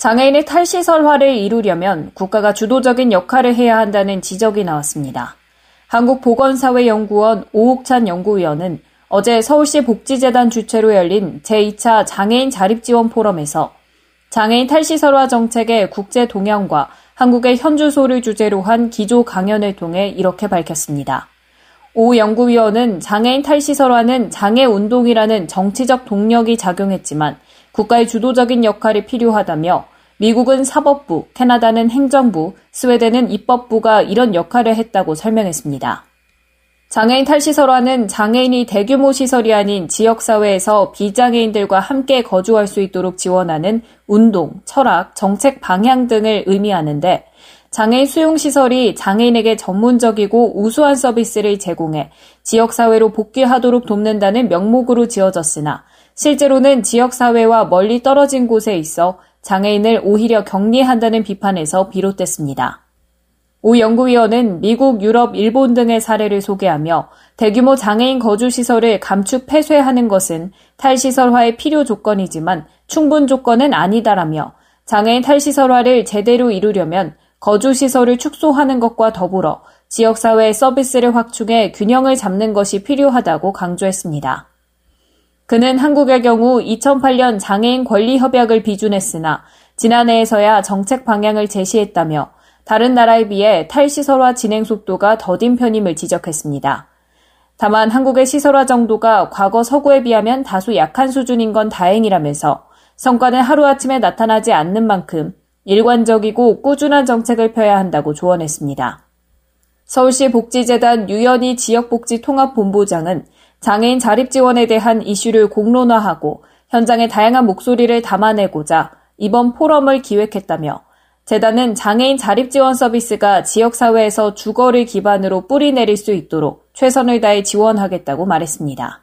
장애인의 탈시설화를 이루려면 국가가 주도적인 역할을 해야 한다는 지적이 나왔습니다. 한국보건사회연구원 오옥찬 연구위원은 어제 서울시 복지재단 주최로 열린 제2차 장애인 자립지원 포럼에서 장애인 탈시설화 정책의 국제 동향과 한국의 현주소를 주제로 한 기조 강연을 통해 이렇게 밝혔습니다. 오 연구위원은 장애인 탈시설화는 장애 운동이라는 정치적 동력이 작용했지만 국가의 주도적인 역할이 필요하다며 미국은 사법부, 캐나다는 행정부, 스웨덴은 입법부가 이런 역할을 했다고 설명했습니다. 장애인 탈시설화는 장애인이 대규모 시설이 아닌 지역사회에서 비장애인들과 함께 거주할 수 있도록 지원하는 운동, 철학, 정책 방향 등을 의미하는데 장애인 수용시설이 장애인에게 전문적이고 우수한 서비스를 제공해 지역사회로 복귀하도록 돕는다는 명목으로 지어졌으나 실제로는 지역사회와 멀리 떨어진 곳에 있어 장애인을 오히려 격리한다는 비판에서 비롯됐습니다. 오 연구위원은 미국, 유럽, 일본 등의 사례를 소개하며 대규모 장애인 거주시설을 감축 폐쇄하는 것은 탈시설화의 필요 조건이지만 충분 조건은 아니다라며 장애인 탈시설화를 제대로 이루려면 거주시설을 축소하는 것과 더불어 지역사회의 서비스를 확충해 균형을 잡는 것이 필요하다고 강조했습니다. 그는 한국의 경우 2008년 장애인 권리 협약을 비준했으나 지난해에서야 정책 방향을 제시했다며 다른 나라에 비해 탈시설화 진행 속도가 더딘 편임을 지적했습니다. 다만 한국의 시설화 정도가 과거 서구에 비하면 다소 약한 수준인 건 다행이라면서 성과는 하루아침에 나타나지 않는 만큼 일관적이고 꾸준한 정책을 펴야 한다고 조언했습니다. 서울시 복지재단 유연희 지역복지통합본부장은 장애인 자립 지원에 대한 이슈를 공론화하고 현장의 다양한 목소리를 담아내고자 이번 포럼을 기획했다며 재단은 장애인 자립 지원 서비스가 지역사회에서 주거를 기반으로 뿌리 내릴 수 있도록 최선을 다해 지원하겠다고 말했습니다.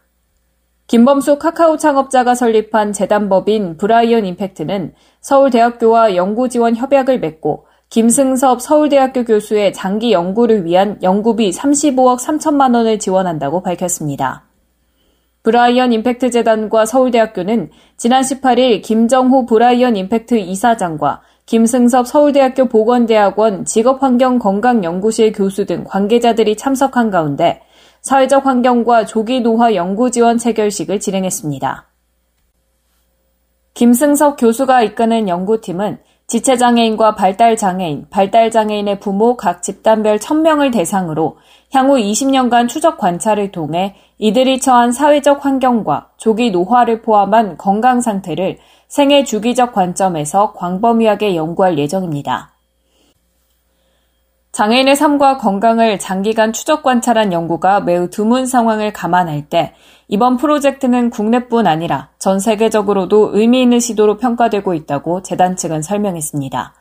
김범수 카카오 창업자가 설립한 재단법인 브라이언 임팩트는 서울대학교와 연구지원 협약을 맺고 김승섭 서울대학교 교수의 장기 연구를 위한 연구비 35억 3천만 원을 지원한다고 밝혔습니다. 브라이언 임팩트 재단과 서울대학교는 지난 18일 김정호 브라이언 임팩트 이사장과 김승섭 서울대학교 보건대학원 직업환경건강연구실 교수 등 관계자들이 참석한 가운데 사회적 환경과 조기 노화 연구 지원 체결식을 진행했습니다. 김승섭 교수가 이끄는 연구팀은 지체장애인과 발달장애인, 발달장애인의 부모 각 집단별 1000명을 대상으로 향후 20년간 추적 관찰을 통해 이들이 처한 사회적 환경과 조기 노화를 포함한 건강 상태를 생애 주기적 관점에서 광범위하게 연구할 예정입니다. 장애인의 삶과 건강을 장기간 추적 관찰한 연구가 매우 드문 상황을 감안할 때 이번 프로젝트는 국내뿐 아니라 전 세계적으로도 의미 있는 시도로 평가되고 있다고 재단 측은 설명했습니다.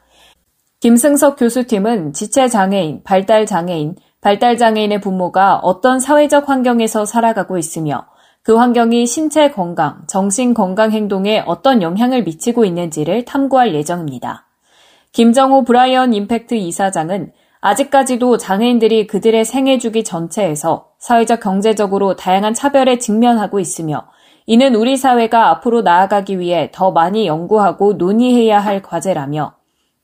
김승석 교수팀은 지체장애인, 발달장애인, 발달장애인의 부모가 어떤 사회적 환경에서 살아가고 있으며 그 환경이 신체 건강, 정신 건강 행동에 어떤 영향을 미치고 있는지를 탐구할 예정입니다. 김정호 브라이언 임팩트 이사장은 아직까지도 장애인들이 그들의 생애 주기 전체에서 사회적 경제적으로 다양한 차별에 직면하고 있으며 이는 우리 사회가 앞으로 나아가기 위해 더 많이 연구하고 논의해야 할 과제라며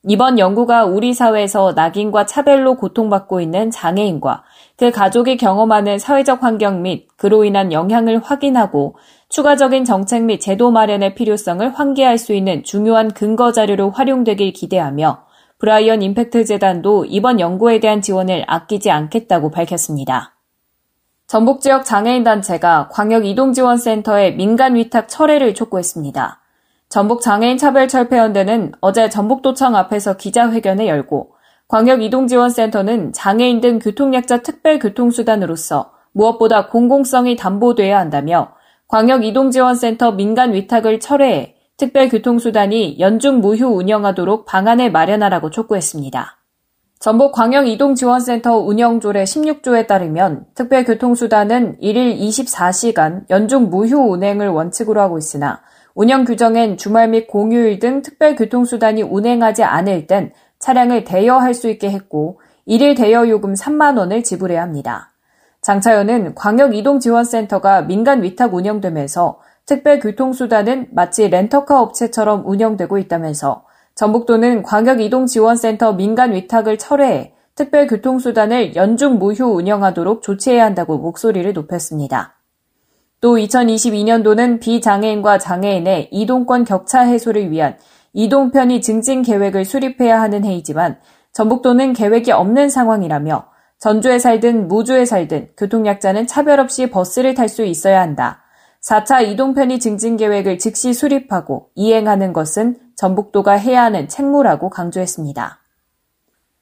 이번 연구가 우리 사회에서 낙인과 차별로 고통받고 있는 장애인과 그 가족이 경험하는 사회적 환경 및 그로 인한 영향을 확인하고 추가적인 정책 및 제도 마련의 필요성을 환기할 수 있는 중요한 근거 자료로 활용되길 기대하며 브라이언 임팩트 재단도 이번 연구에 대한 지원을 아끼지 않겠다고 밝혔습니다. 전북 지역 장애인 단체가 광역 이동지원센터에 민간 위탁 철회를 촉구했습니다. 전북 장애인 차별 철폐연대는 어제 전북도청 앞에서 기자회견을 열고 광역 이동지원센터는 장애인 등 교통약자 특별 교통수단으로서 무엇보다 공공성이 담보돼야 한다며 광역 이동지원센터 민간 위탁을 철회해 특별교통수단이 연중 무휴 운영하도록 방안을 마련하라고 촉구했습니다. 전북 광역이동지원센터 운영조례 16조에 따르면 특별교통수단은 1일 24시간 연중 무휴 운행을 원칙으로 하고 있으나 운영 규정엔 주말 및 공휴일 등 특별교통수단이 운행하지 않을 땐 차량을 대여할 수 있게 했고 1일 대여 요금 3만 원을 지불해야 합니다. 장차연은 광역이동지원센터가 민간 위탁 운영되면서 특별교통수단은 마치 렌터카 업체처럼 운영되고 있다면서 전북도는 광역이동지원센터 민간 위탁을 철회해 특별교통수단을 연중 무휴 운영하도록 조치해야 한다고 목소리를 높였습니다. 또 2022년도는 비장애인과 장애인의 이동권 격차 해소를 위한 이동 편의 증진 계획을 수립해야 하는 해이지만 전북도는 계획이 없는 상황이라며 전주에 살든 무주에 살든 교통약자는 차별 없이 버스를 탈 수 있어야 한다. 4차 이동 편의 증진 계획을 즉시 수립하고 이행하는 것은 전북도가 해야 하는 책무라고 강조했습니다.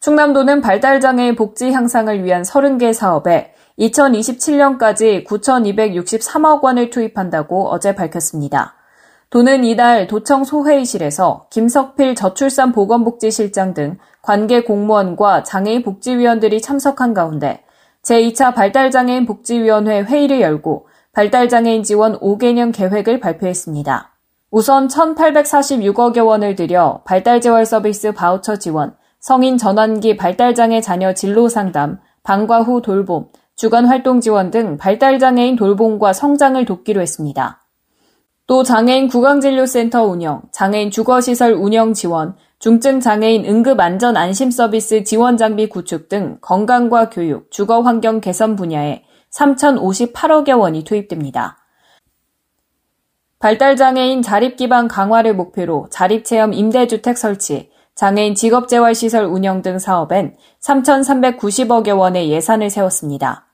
충남도는 발달장애인 복지 향상을 위한 30개 사업에 2027년까지 9,263억 원을 투입한다고 어제 밝혔습니다. 도는 이달 도청 소회의실에서 김석필 저출산 보건복지실장 등 관계 공무원과 장애인 복지위원들이 참석한 가운데 제2차 발달장애인 복지위원회 회의를 열고 발달장애인 지원 5개년 계획을 발표했습니다. 우선 1,846억여 원을 들여 발달재활 서비스 바우처 지원, 성인 전환기 발달장애 자녀 진로 상담, 방과 후 돌봄, 주간 활동 지원 등 발달장애인 돌봄과 성장을 돕기로 했습니다. 또 장애인 구강진료센터 운영, 장애인 주거시설 운영 지원, 중증장애인 응급안전 안심 서비스 지원 장비 구축 등 건강과 교육, 주거 환경 개선 분야에 3,058억여 원이 투입됩니다. 발달장애인 자립기반 강화를 목표로 자립체험 임대주택 설치, 장애인 직업재활시설 운영 등 사업엔 3,390억여 원의 예산을 세웠습니다.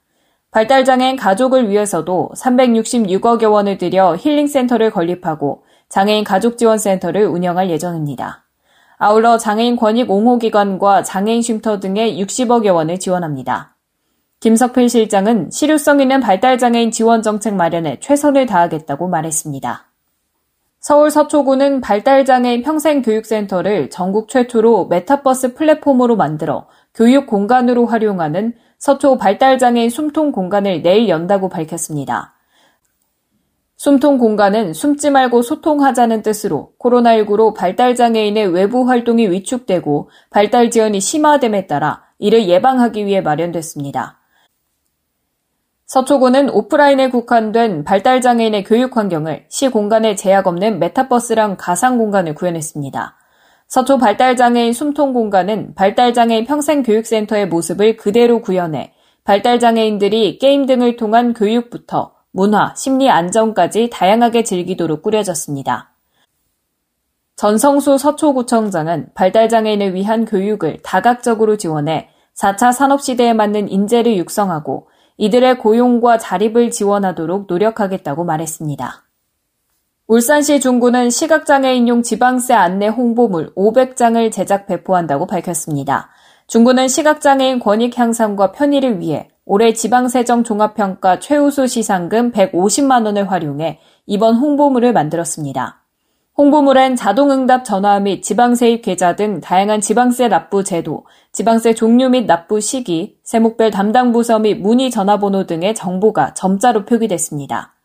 발달장애인 가족을 위해서도 366억여 원을 들여 힐링센터를 건립하고 장애인 가족지원센터를 운영할 예정입니다. 아울러 장애인 권익 옹호기관과 장애인 쉼터 등의 60억여 원을 지원합니다. 김석필 실장은 실효성 있는 발달장애인 지원 정책 마련에 최선을 다하겠다고 말했습니다. 서울 서초구는 발달장애인 평생교육센터를 전국 최초로 메타버스 플랫폼으로 만들어 교육 공간으로 활용하는 서초 발달장애인 숨통 공간을 내일 연다고 밝혔습니다. 숨통 공간은 숨지 말고 소통하자는 뜻으로 코로나19로 발달장애인의 외부 활동이 위축되고 발달 지연이 심화됨에 따라 이를 예방하기 위해 마련됐습니다. 서초구는 오프라인에 국한된 발달장애인의 교육 환경을 시 공간에 제약 없는 메타버스랑 가상 공간을 구현했습니다. 서초 발달장애인 숨통 공간은 발달장애인 평생교육센터의 모습을 그대로 구현해 발달장애인들이 게임 등을 통한 교육부터 문화, 심리 안정까지 다양하게 즐기도록 꾸려졌습니다. 전성수 서초구청장은 발달장애인을 위한 교육을 다각적으로 지원해 4차 산업시대에 맞는 인재를 육성하고 이들의 고용과 자립을 지원하도록 노력하겠다고 말했습니다. 울산시 중구는 시각장애인용 지방세 안내 홍보물 500장을 제작 배포한다고 밝혔습니다. 중구는 시각장애인 권익 향상과 편의를 위해 올해 지방세정 종합평가 최우수 시상금 150만 원을 활용해 이번 홍보물을 만들었습니다. 홍보물엔 자동응답 전화 및 지방세입 계좌 등 다양한 지방세 납부 제도, 지방세 종류 및 납부 시기, 세목별 담당 부서 및 문의 전화번호 등의 정보가 점자로 표기됐습니다.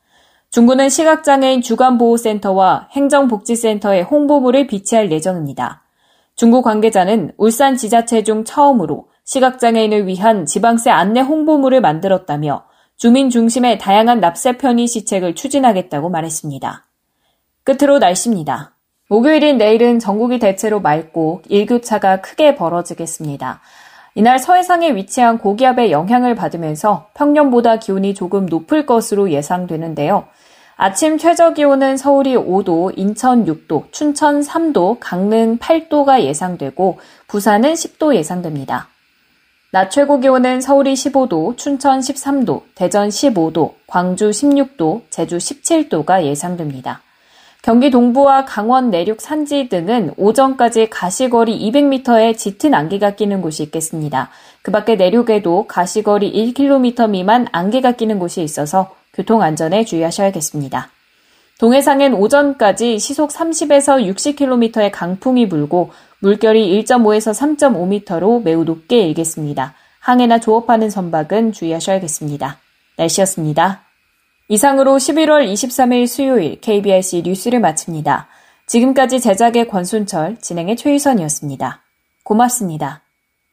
중구는 시각장애인 주간보호센터와 행정복지센터의 홍보물을 비치할 예정입니다. 중구 관계자는 울산 지자체 중 처음으로 시각장애인을 위한 지방세 안내 홍보물을 만들었다며 주민 중심의 다양한 납세 편의 시책을 추진하겠다고 말했습니다. 끝으로 날씨입니다. 목요일인 내일은 전국이 대체로 맑고 일교차가 크게 벌어지겠습니다. 이날 서해상에 위치한 고기압의 영향을 받으면서 평년보다 기온이 조금 높을 것으로 예상되는데요. 아침 최저 기온은 서울이 5도, 인천 6도, 춘천 3도, 강릉 8도가 예상되고 부산은 10도 예상됩니다. 낮 최고 기온은 서울이 15도, 춘천 13도, 대전 15도, 광주 16도, 제주 17도가 예상됩니다. 경기 동부와 강원 내륙 산지 등은 오전까지 가시거리 200m의 짙은 안개가 끼는 곳이 있겠습니다. 그 밖에 내륙에도 가시거리 1km 미만 안개가 끼는 곳이 있어서 교통 안전에 주의하셔야겠습니다. 동해상엔 오전까지 시속 30에서 60km의 강풍이 불고 물결이 1.5에서 3.5m로 매우 높게 일겠습니다. 항해나 조업하는 선박은 주의하셔야겠습니다. 날씨였습니다. 이상으로 11월 23일 수요일 KBRC 뉴스를 마칩니다. 지금까지 제작의 권순철, 진행의 최유선이었습니다. 고맙습니다.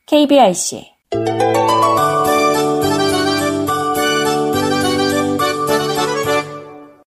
KBRC